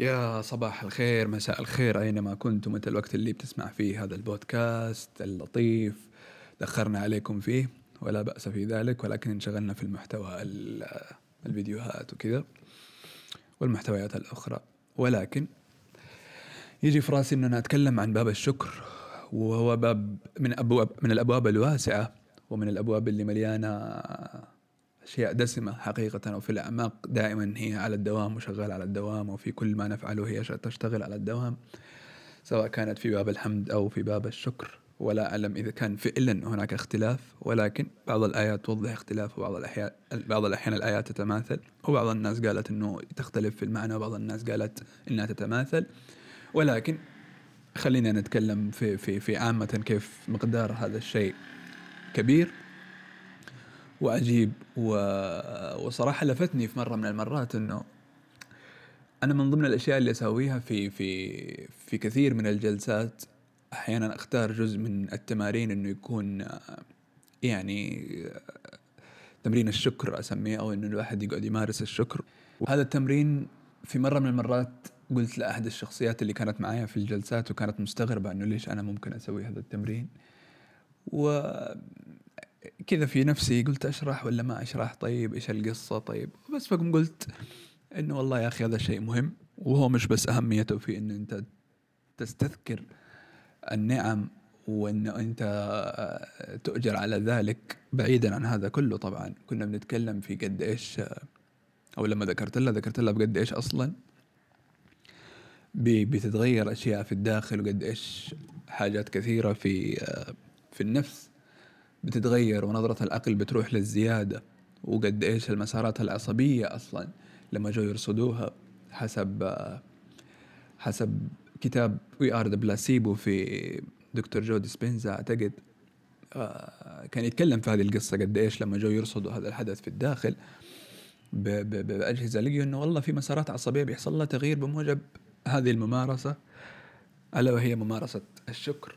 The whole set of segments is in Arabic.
يا صباح الخير مساء الخير أينما كنتم متى الوقت اللي بتسمع فيه هذا البودكاست اللطيف دخرنا عليكم فيه ولا بأس في ذلك ولكن انشغلنا في المحتوى الفيديوهات وكذا والمحتويات الأخرى. ولكن يجي في راسي أنه أنا أتكلم عن باب الشكر وهو باب من أبواب من الأبواب الواسعة ومن الأبواب اللي مليانة أشياء دسمة حقيقة وفي الأعماق دائما هي على الدوام وشغالة على الدوام وفي كل ما نفعله هي تشتغل على الدوام سواء كانت في باب الحمد أو في باب الشكر. ولا أعلم إذا كان فعلا هناك اختلاف ولكن بعض الآيات توضح اختلاف وبعض الأحيان بعض الأحيان الآيات تتماثل. وبعض الناس قالت أنه تختلف في المعنى وبعض الناس قالت أنها تتماثل. ولكن خلينا نتكلم في في في عامة كيف مقدار هذا الشيء كبير. وعجيب. و... وصراحة لفتني في مرة من المرات إنه أنا من ضمن الأشياء اللي أسويها في في في كثير من الجلسات أحيانا أختار جزء من التمارين إنه يكون يعني تمرين الشكر أسميه أو إنه الواحد يقعد يمارس الشكر. وهذا التمرين في مرة من المرات قلت لأحد الشخصيات اللي كانت معايا في الجلسات وكانت مستغربة إنه ليش أنا ممكن أسوي هذا التمرين. و كذا في نفسي قلت أشرح ولا ما أشرح؟ طيب إيش القصة؟ طيب. بس فقم قلت إنه والله يا أخي هذا شيء مهم وهو مش بس أهميته في إن أنت تستذكر النعم وانه أنت تؤجر على ذلك بعيدا عن هذا كله طبعا. كنا بنتكلم في قد إيش أو لما ذكرت لها ذكرت لها بقد إيش أصلا بتتغير أشياء في الداخل وقد إيش حاجات كثيرة في في النفس. بتتغير ونظرة العقل بتروح للزيادة وقد إيش المسارات العصبية أصلا لما جو يرصدوها حسب حسب كتاب You Are the Placebo في دكتور جو ديسبنزا أعتقد آه، كان يتكلم في هذه القصة قد إيش لما جو يرصدوا هذا الحدث في الداخل بأجهزة لقيوا إنه والله في مسارات عصبية بيحصل لها تغيير بموجب هذه الممارسة ألا وهي ممارسة الشكر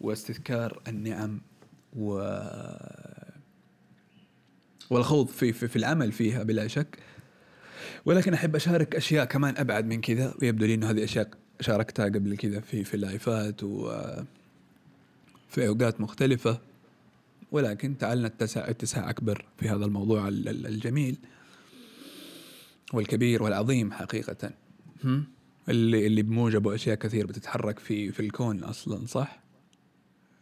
واستذكار النعم و والخوض في, في, في العمل فيها بلا شك. ولكن أحب أشارك أشياء كمان أبعد من كذا ويبدو لي إنه هذه أشياء شاركتها قبل كذا في في اللايفات و في أوقات مختلفة. ولكن تعال نتسع اتساع أكبر في هذا الموضوع الجميل والكبير والعظيم حقيقة. اللي اللي بموجبه أشياء كثير بتتحرك في في الكون أصلا صح؟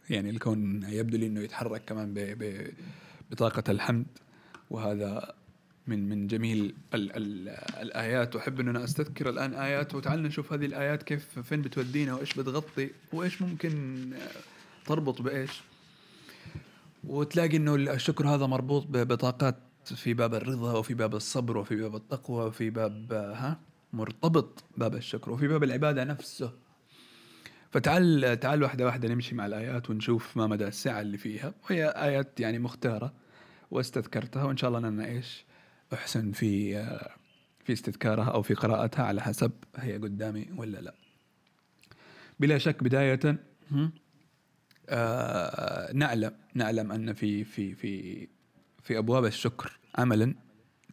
يعني الكون يبدو لي إنه يتحرك كمان ب ب بطاقة الحمد. وهذا من من جميل ال ال الآيات. واحب انه أنا أستذكر الآن آيات وتعالنا نشوف هذه الآيات كيف فين بتودينا وإيش بتغطي وإيش ممكن تربط بإيش. وتلاقي إنه الشكر هذا مربوط بطاقات في باب الرضا وفي باب الصبر وفي باب التقوى وفي باب ها مرتبط باب الشكر وفي باب العبادة نفسه. فتعال تعال واحدة واحدة نمشي مع الآيات ونشوف ما مدى السعة اللي فيها. وهي آيات يعني مختارة واستذكرتها وإن شاء الله أنا إيش أحسن في في استذكارها أو في قراءتها على حسب هي قدامي ولا لا. بلا شك بداية آه نعلم نعلم أن في في في في أبواب الشكر عملا.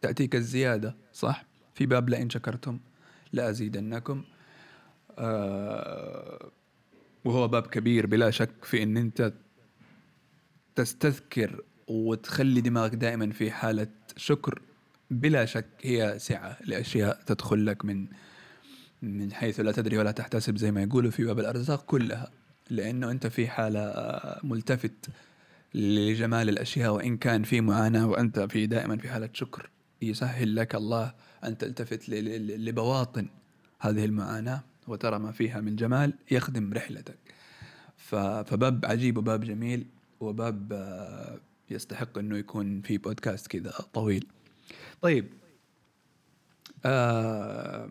تأتيك الزيادة صح؟ في باب لئن شكرتم لأزيدنكم. آه وهو باب كبير بلا شك في إن أنت تستذكر وتخلي دماغك دائما في حالة شكر. بلا شك هي سعة لأشياء تدخل لك من من حيث لا تدري ولا تحتسب زي ما يقولوا في باب الأرزاق كلها. لأنه أنت في حالة ملتفت لجمال الأشياء وإن كان في معاناة وأنت في دائما في حالة شكر يسهل لك الله أن تلتفت لبواطن هذه المعاناة. وترى ما فيها من جمال يخدم رحلتك. فباب عجيب وباب جميل وباب آه، يستحق إنه يكون في بودكاست كذا طويل. طيب آه،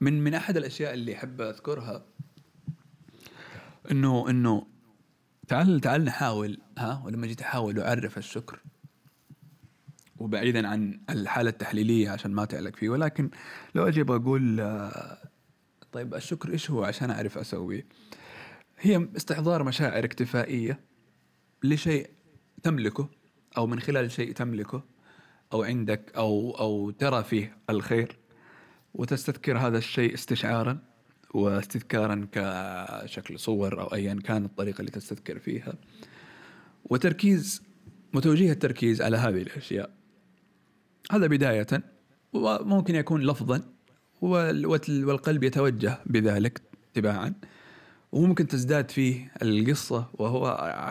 من من أحد الأشياء اللي أحب أذكرها إنه إنه تعال تعال نحاول ها ولما جيت أحاول أعرف الشكر وبعيدا عن الحالة التحليلية عشان ما تعلق فيه ولكن لو أجي بقول آه، طيب الشكر إيش هو عشان أعرف أسويه هي استحضار مشاعر اكتفائية لشيء تملكه أو من خلال شيء تملكه أو عندك أو أو ترى فيه الخير وتستذكر هذا الشيء استشعارا واستذكارا كشكل صور أو أيا كان الطريقة اللي تستذكر فيها. وتركيز وتوجيه التركيز على هذه الأشياء. هذا بداية وممكن يكون لفظا والقلب يتوجه بذلك تباعا وممكن تزداد فيه القصة وهو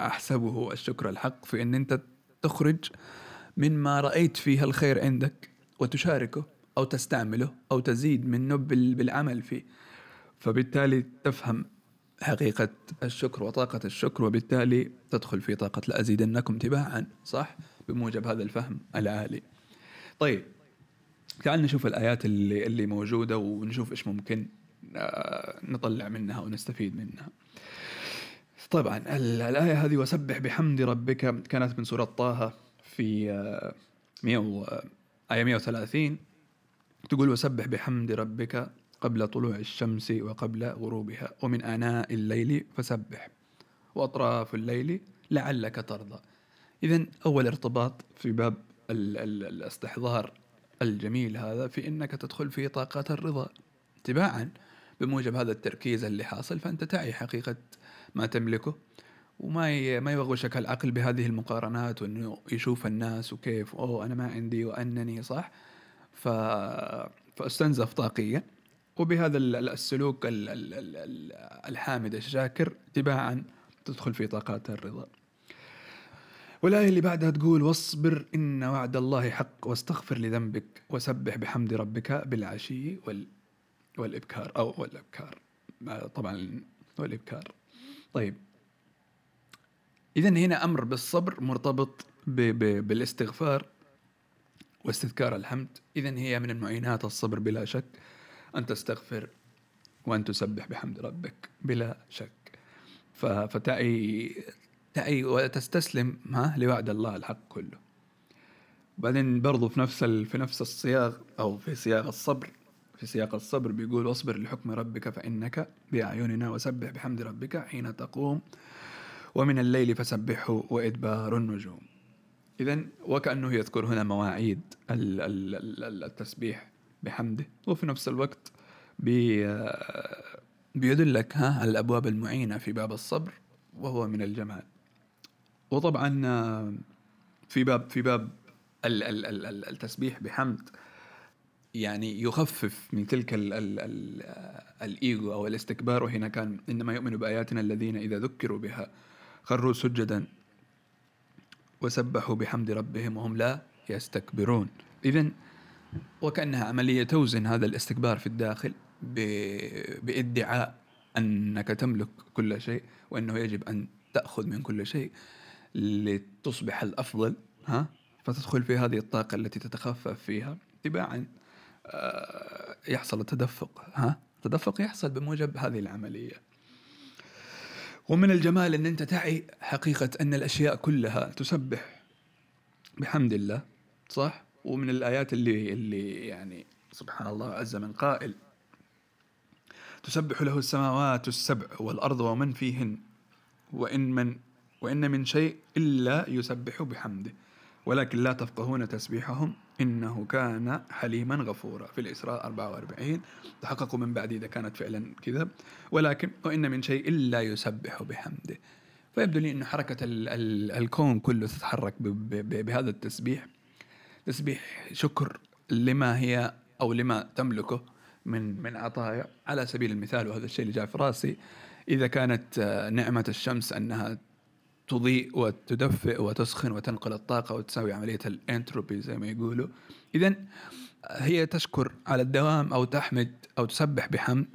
أحسبه الشكر الحق في أن أنت تخرج من ما رأيت فيه الخير عندك وتشاركه أو تستعمله أو تزيد منه بالعمل فيه. فبالتالي تفهم حقيقة الشكر وطاقة الشكر وبالتالي تدخل في طاقة لأزيدنكم تباعا صح؟ بموجب هذا الفهم العالي. طيب. تعال نشوف الآيات اللي, اللي موجودة ونشوف إيش ممكن آه، نطلع منها ونستفيد منها. طبعا الآية هذه وسبح بحمد ربك كانت من سورة طه في 100 آه، آية 130 تقول وسبح بحمد ربك قبل طلوع الشمس وقبل غروبها ومن آناء الليل فسبح وأطراف الليل لعلك ترضى. إذا أول ارتباط في باب الاستحضار الجميل هذا في إنك تدخل في طاقات الرضا. تباعا بموجب هذا التركيز اللي حاصل فأنت تعي حقيقة ما تملكه وما ما يوغشك العقل بهذه المقارنات وإنه يشوف الناس وكيف أوه أنا ما عندي وأنني صح. ف فاستنزف طاقيا. وبهذا السلوك الحامد الشاكر تباعا تدخل في طاقات الرضا. والآية اللي بعدها تقول واصبر إن وعد الله حق واستغفر لذنبك وسبح بحمد ربك بالعشي وال والإبكار أو والإبكار. طبعا والإبكار. طيب. إذا هنا أمر بالصبر مرتبط ب ب بالاستغفار واستذكار الحمد. إذا هي من المعينات الصبر بلا شك أن تستغفر وأن تسبح بحمد ربك بلا شك. فتعي تعي وتستسلم ها لوعد الله الحق كله. بعدين برضو في نفس في نفس الصياغ أو في سياق الصبر في سياق الصبر بيقول واصبر لحكم ربك فإنك بأعيننا وسبح بحمد ربك حين تقوم ومن الليل فسبحه وإدبار النجوم. اذا وكأنه يذكر هنا مواعيد التسبيح بحمده. وفي نفس الوقت بيدلك ها على الأبواب المعينة في باب الصبر وهو من الجمال. وطبعا آه، في باب في باب التسبيح بحمد. يعني يخفف من تلك ال ال ال الايجو أو الاستكبار وهنا كان إنما يؤمن بآياتنا الذين إذا ذكروا بها خروا سجدا وسبحوا بحمد ربهم وهم لا يستكبرون. اذا وكأنها عملية توزن هذا الاستكبار في الداخل بإدعاء أنك تملك كل شيء وأنه يجب أن تأخذ من كل شيء. لتصبح الأفضل ها؟ فتدخل في هذه الطاقة التي تتخفف فيها تباعا. آه، يحصل التدفق ها؟ التدفق يحصل بموجب هذه العملية. ومن الجمال أن أنت تعي حقيقة أن الأشياء كلها تسبح بحمد الله صح؟ ومن الآيات اللي اللي يعني سبحان الله عز من قائل تسبح له السماوات السبع والأرض ومن فيهن وإن من وإن من شيء إلا يسبح بحمده. ولكن لا تفقهون تسبيحهم. إنه كان حليما غفورا. في الإسراء 44 تحققوا من بعد إذا كانت فعلا كذا. ولكن وإن من شيء إلا يسبح بحمده. فيبدو لي أن حركة ال ال الكون كله تتحرك بهذا التسبيح. تسبيح شكر لما هي أو لما تملكه من من عطايا. على سبيل المثال وهذا الشيء اللي جاء في رأسي إذا كانت نعمة الشمس أنها تضيء وتدفئ وتسخن وتنقل الطاقة وتساوي عملية الانتروبي زي ما يقولوا. إذا هي تشكر على الدوام أو تحمد أو تسبح بحمد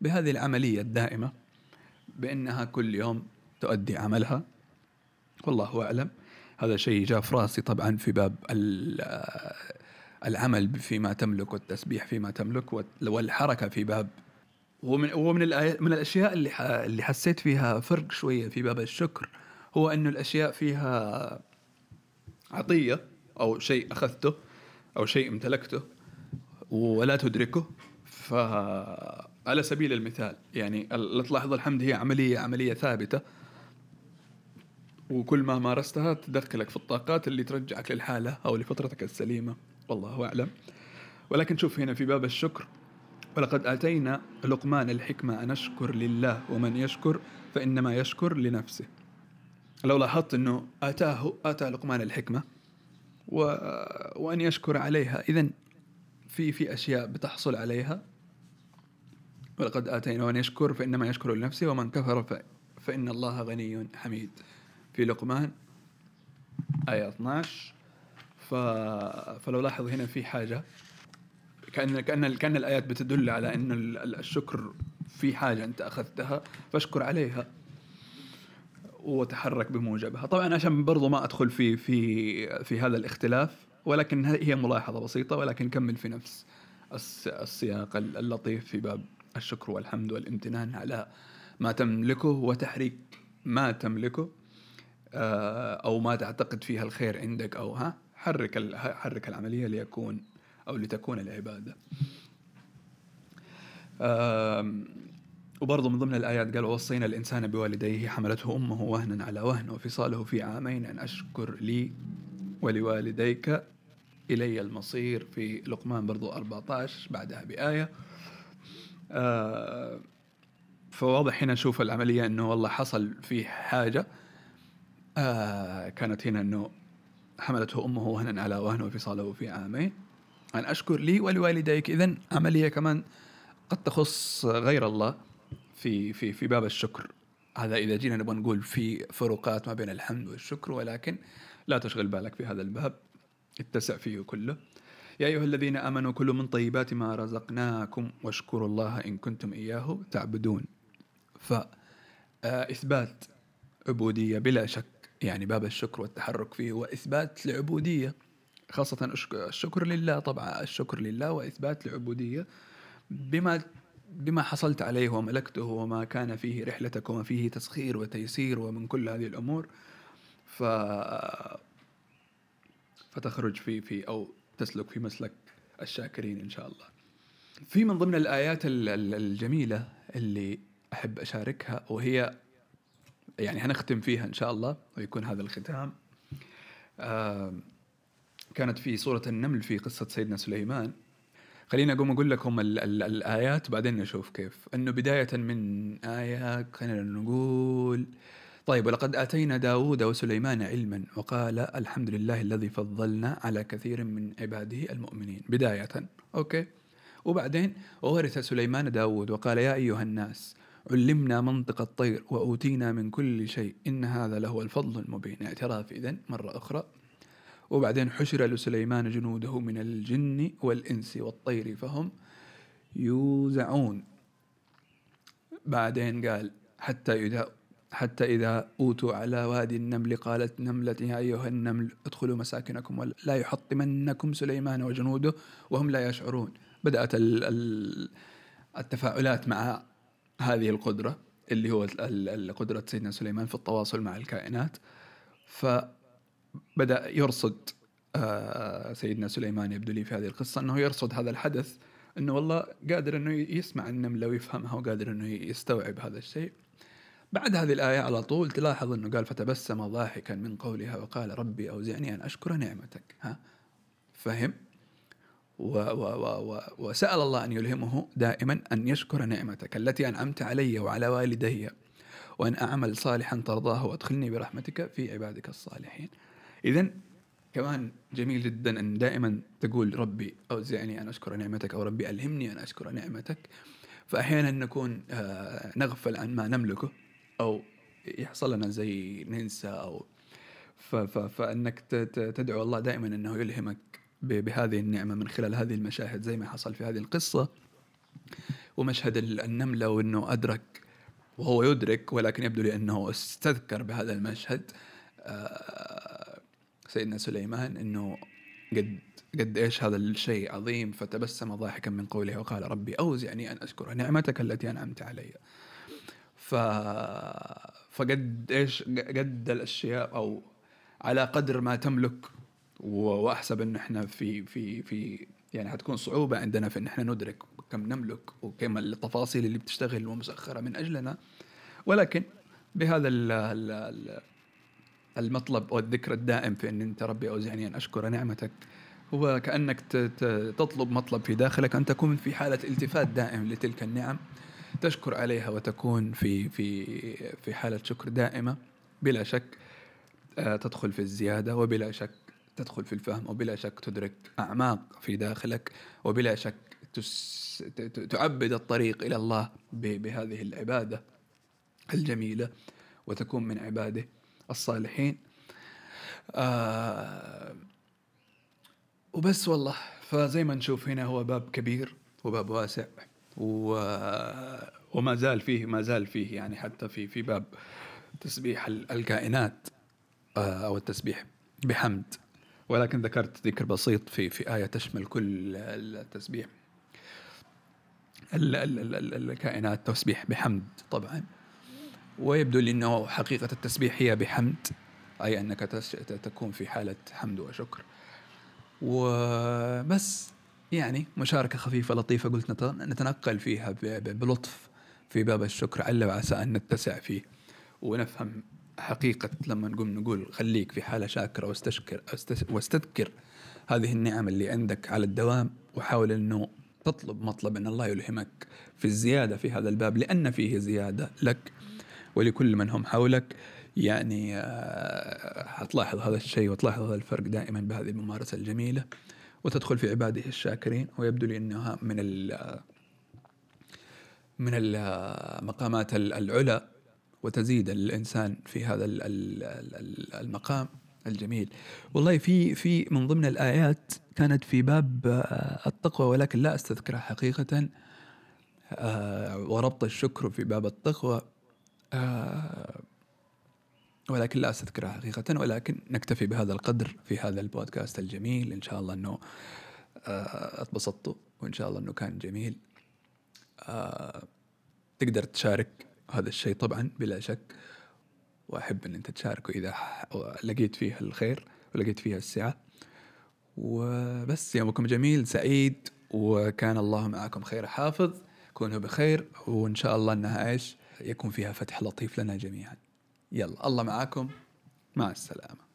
بهذه العملية الدائمة بأنها كل يوم تؤدي عملها. والله أعلم. هذا شيء جاء في راسي طبعا في باب العمل فيما تملك والتسبيح فيما تملك والحركة في باب. ومن من الأشياء اللي اللي حسيت فيها فرق شوية في باب الشكر هو انه الأشياء فيها عطية أو شيء أخذته أو شيء امتلكته ولا تدركه فعلى سبيل المثال يعني لا تلاحظ الحمد هي عملية عملية ثابتة. وكل ما مارستها تدخلك في الطاقات اللي ترجعك للحالة أو لفطرتك السليمة. والله أعلم. ولكن شوف هنا في باب الشكر. ولقد آتينا لقمان الحكمة أن أشكر لله ومن يشكر فإنما يشكر لنفسه. لو لاحظت أنه آتاه آتى لقمان الحكمة و... وأن يشكر عليها. إذا في في أشياء بتحصل عليها. ولقد آتينا وأن يشكر فإنما يشكر لنفسه ومن كفر ف... فإن الله غني حميد. في لقمان آية 12 ف... فلو لاحظ هنا في حاجة. كأن كأن كأن الآيات بتدل على أن الشكر في حاجة أنت أخذتها فاشكر عليها. وتحرك بموجبها. طبعا عشان برضو ما أدخل في في في هذا الاختلاف ولكن هي ملاحظة بسيطة ولكن نكمل في نفس السياق اللطيف في باب الشكر والحمد والامتنان على ما تملكه وتحريك ما تملكه آه، أو ما تعتقد فيها الخير عندك أو ها حرك حرك العملية ليكون أو لتكون العبادة. وبرضه من ضمن الآيات قال وصينا الإنسان بوالديه حملته أمه وهنا على وهن وفصاله في عامين أن أشكر لي ولوالديك إلي المصير. في لقمان برضو 14 بعدها بآية. آه فواضح هنا نشوف العملية أنه والله حصل في حاجة. آه كانت هنا أنه حملته أمه وهنا على وهن وفصاله في عامين. أن أشكر لي ولوالديك. إذا عملية كمان قد تخص غير الله. في في في باب الشكر. هذا إذا جينا نبغى نقول في فروقات ما بين الحمد والشكر ولكن لا تشغل بالك في هذا الباب. اتسع فيه كله. يا أيها الذين آمنوا كلوا من طيبات ما رزقناكم واشكروا الله إن كنتم إياه تعبدون. فإثبات عبودية بلا شك يعني باب الشكر والتحرك فيه هو إثبات لعبودية. خاصة الشكر لله طبعا الشكر لله وإثبات العبودية بما بما حصلت عليه وملكته وما كان فيه رحلتك وما فيه تسخير وتيسير ومن كل هذه الأمور ف فتخرج في في أو تسلك في مسلك الشاكرين إن شاء الله. في من ضمن الآيات الجميلة اللي أحب أشاركها وهي يعني هنختم فيها إن شاء الله ويكون هذا الختام. آه كانت في سورة النمل في قصة سيدنا سليمان. خليني أقوم أقول لكم ال ال الآيات بعدين نشوف كيف. أنه بداية من آية خلينا نقول طيب ولقد آتينا داود وسليمان علما وقال الحمد لله الذي فضلنا على كثير من عباده المؤمنين. بداية. أوكي. وبعدين وورث سليمان داود وقال يا أيها الناس علمنا منطق الطير وأوتينا من كل شيء. إن هذا لهو الفضل المبين. اعتراف إذن مرة أخرى. وبعدين حشر لسليمان جنوده من الجن والإنس والطير فهم يوزعون. بعدين قال حتى إذا حتى إذا أوتوا على وادي النمل قالت نملة يا أيها النمل ادخلوا مساكنكم ولا يحطمنكم سليمان وجنوده وهم لا يشعرون. بدأت التفاعلات مع هذه القدرة اللي هو قدرة سيدنا سليمان في التواصل مع الكائنات. ف بدأ يرصد آه، سيدنا سليمان يبدو لي في هذه القصة أنه يرصد هذا الحدث أنه والله قادر أنه يسمع النملة ويفهمها وقادر أنه يستوعب هذا الشيء. بعد هذه الآية على طول تلاحظ أنه قال فتبسم ضاحكا من قولها وقال ربي أوزعني أن أشكر نعمتك. ها؟ فهم؟ و و و و وسأل الله أن يلهمه دائما أن يشكر نعمتك التي أنعمت علي وعلى والدي وأن أعمل صالحا ترضاه وأدخلني برحمتك في عبادك الصالحين. إذا كمان جميل جدا أن دائما تقول ربي أوزعني أن أشكر نعمتك أو ربي ألهمني أن أشكر نعمتك. فأحيانا نكون آه، نغفل عن ما نملكه أو يحصل لنا زي ننسى أو فأنك تدعو الله دائما أنه يلهمك بهذه النعمة من خلال هذه المشاهد زي ما حصل في هذه القصة. ومشهد النملة وأنه أدرك وهو يدرك ولكن يبدو لي أنه استذكر بهذا المشهد آه، سيدنا سليمان إنه قد قد إيش هذا الشيء عظيم فتبسم ضاحكا من قوله وقال ربي أوزعني أن أشكر نعمتك التي أنعمت علي. ف فقد إيش قد الأشياء أو على قدر ما تملك وأحسب إن إحنا في في في يعني حتكون صعوبة عندنا في إن إحنا ندرك كم نملك وكم التفاصيل اللي بتشتغل ومسخرة من أجلنا ولكن بهذا ال ال المطلب والذكر الدائم في أن أنت ربي أوزعني أن أشكر نعمتك. هو كأنك تطلب مطلب في داخلك أن تكون في حالة التفات دائم لتلك النعم تشكر عليها وتكون في في في حالة شكر دائمة. بلا شك آه، تدخل في الزيادة وبلا شك تدخل في الفهم وبلا شك تدرك أعماق في داخلك وبلا شك تعبد الطريق إلى الله بهذه العبادة الجميلة وتكون من عباده. الصالحين. آه وبس والله. فزي ما نشوف هنا هو باب كبير وباب واسع و وما زال فيه ما زال فيه يعني حتى في في باب تسبيح الكائنات آه، أو التسبيح بحمد. ولكن ذكرت ذكر بسيط في في آية تشمل كل التسبيح. الكائنات تسبيح بحمد طبعا. ويبدو لي أنه حقيقة التسبيح هي بحمد أي أنك تكون في حالة حمد وشكر. وبس يعني مشاركة خفيفة لطيفة قلت نتنقل فيها بلطف في باب الشكر عل وعسى أن نتسع فيه. ونفهم حقيقة لما نقوم نقول خليك في حالة شاكرة واستشكر واستذكر هذه النعم اللي عندك على الدوام وحاول أنه تطلب مطلب أن الله يلهمك في الزيادة في هذا الباب لأن فيه زيادة لك. ولكل من هم حولك يعني آه، حتلاحظ هذا الشيء وتلاحظ هذا الفرق دائما بهذه الممارسة الجميلة. وتدخل في عباده الشاكرين ويبدو لي أنها من من المقامات العلى وتزيد الإنسان في هذا المقام الجميل. والله في في من ضمن الآيات كانت في باب آه، التقوى ولكن لا أستذكرها حقيقة. آه، وربط الشكر في باب التقوى. آه، ولكن لا أستذكرها حقيقة ولكن نكتفي بهذا القدر في هذا البودكاست الجميل. إن شاء الله أنه اتبسطتوا وإن شاء الله أنه كان جميل. تقدر تشارك هذا الشيء طبعا بلا شك وأحب إن أنت تشاركه إذا لقيت فيها الخير ولقيت فيها السعة. وبس يومكم جميل سعيد وكان الله معكم خير حافظ. كونوا بخير وإن شاء الله إنها إيش؟ يكون فيها فتح لطيف لنا جميعا. يلا الله معاكم. مع السلامة.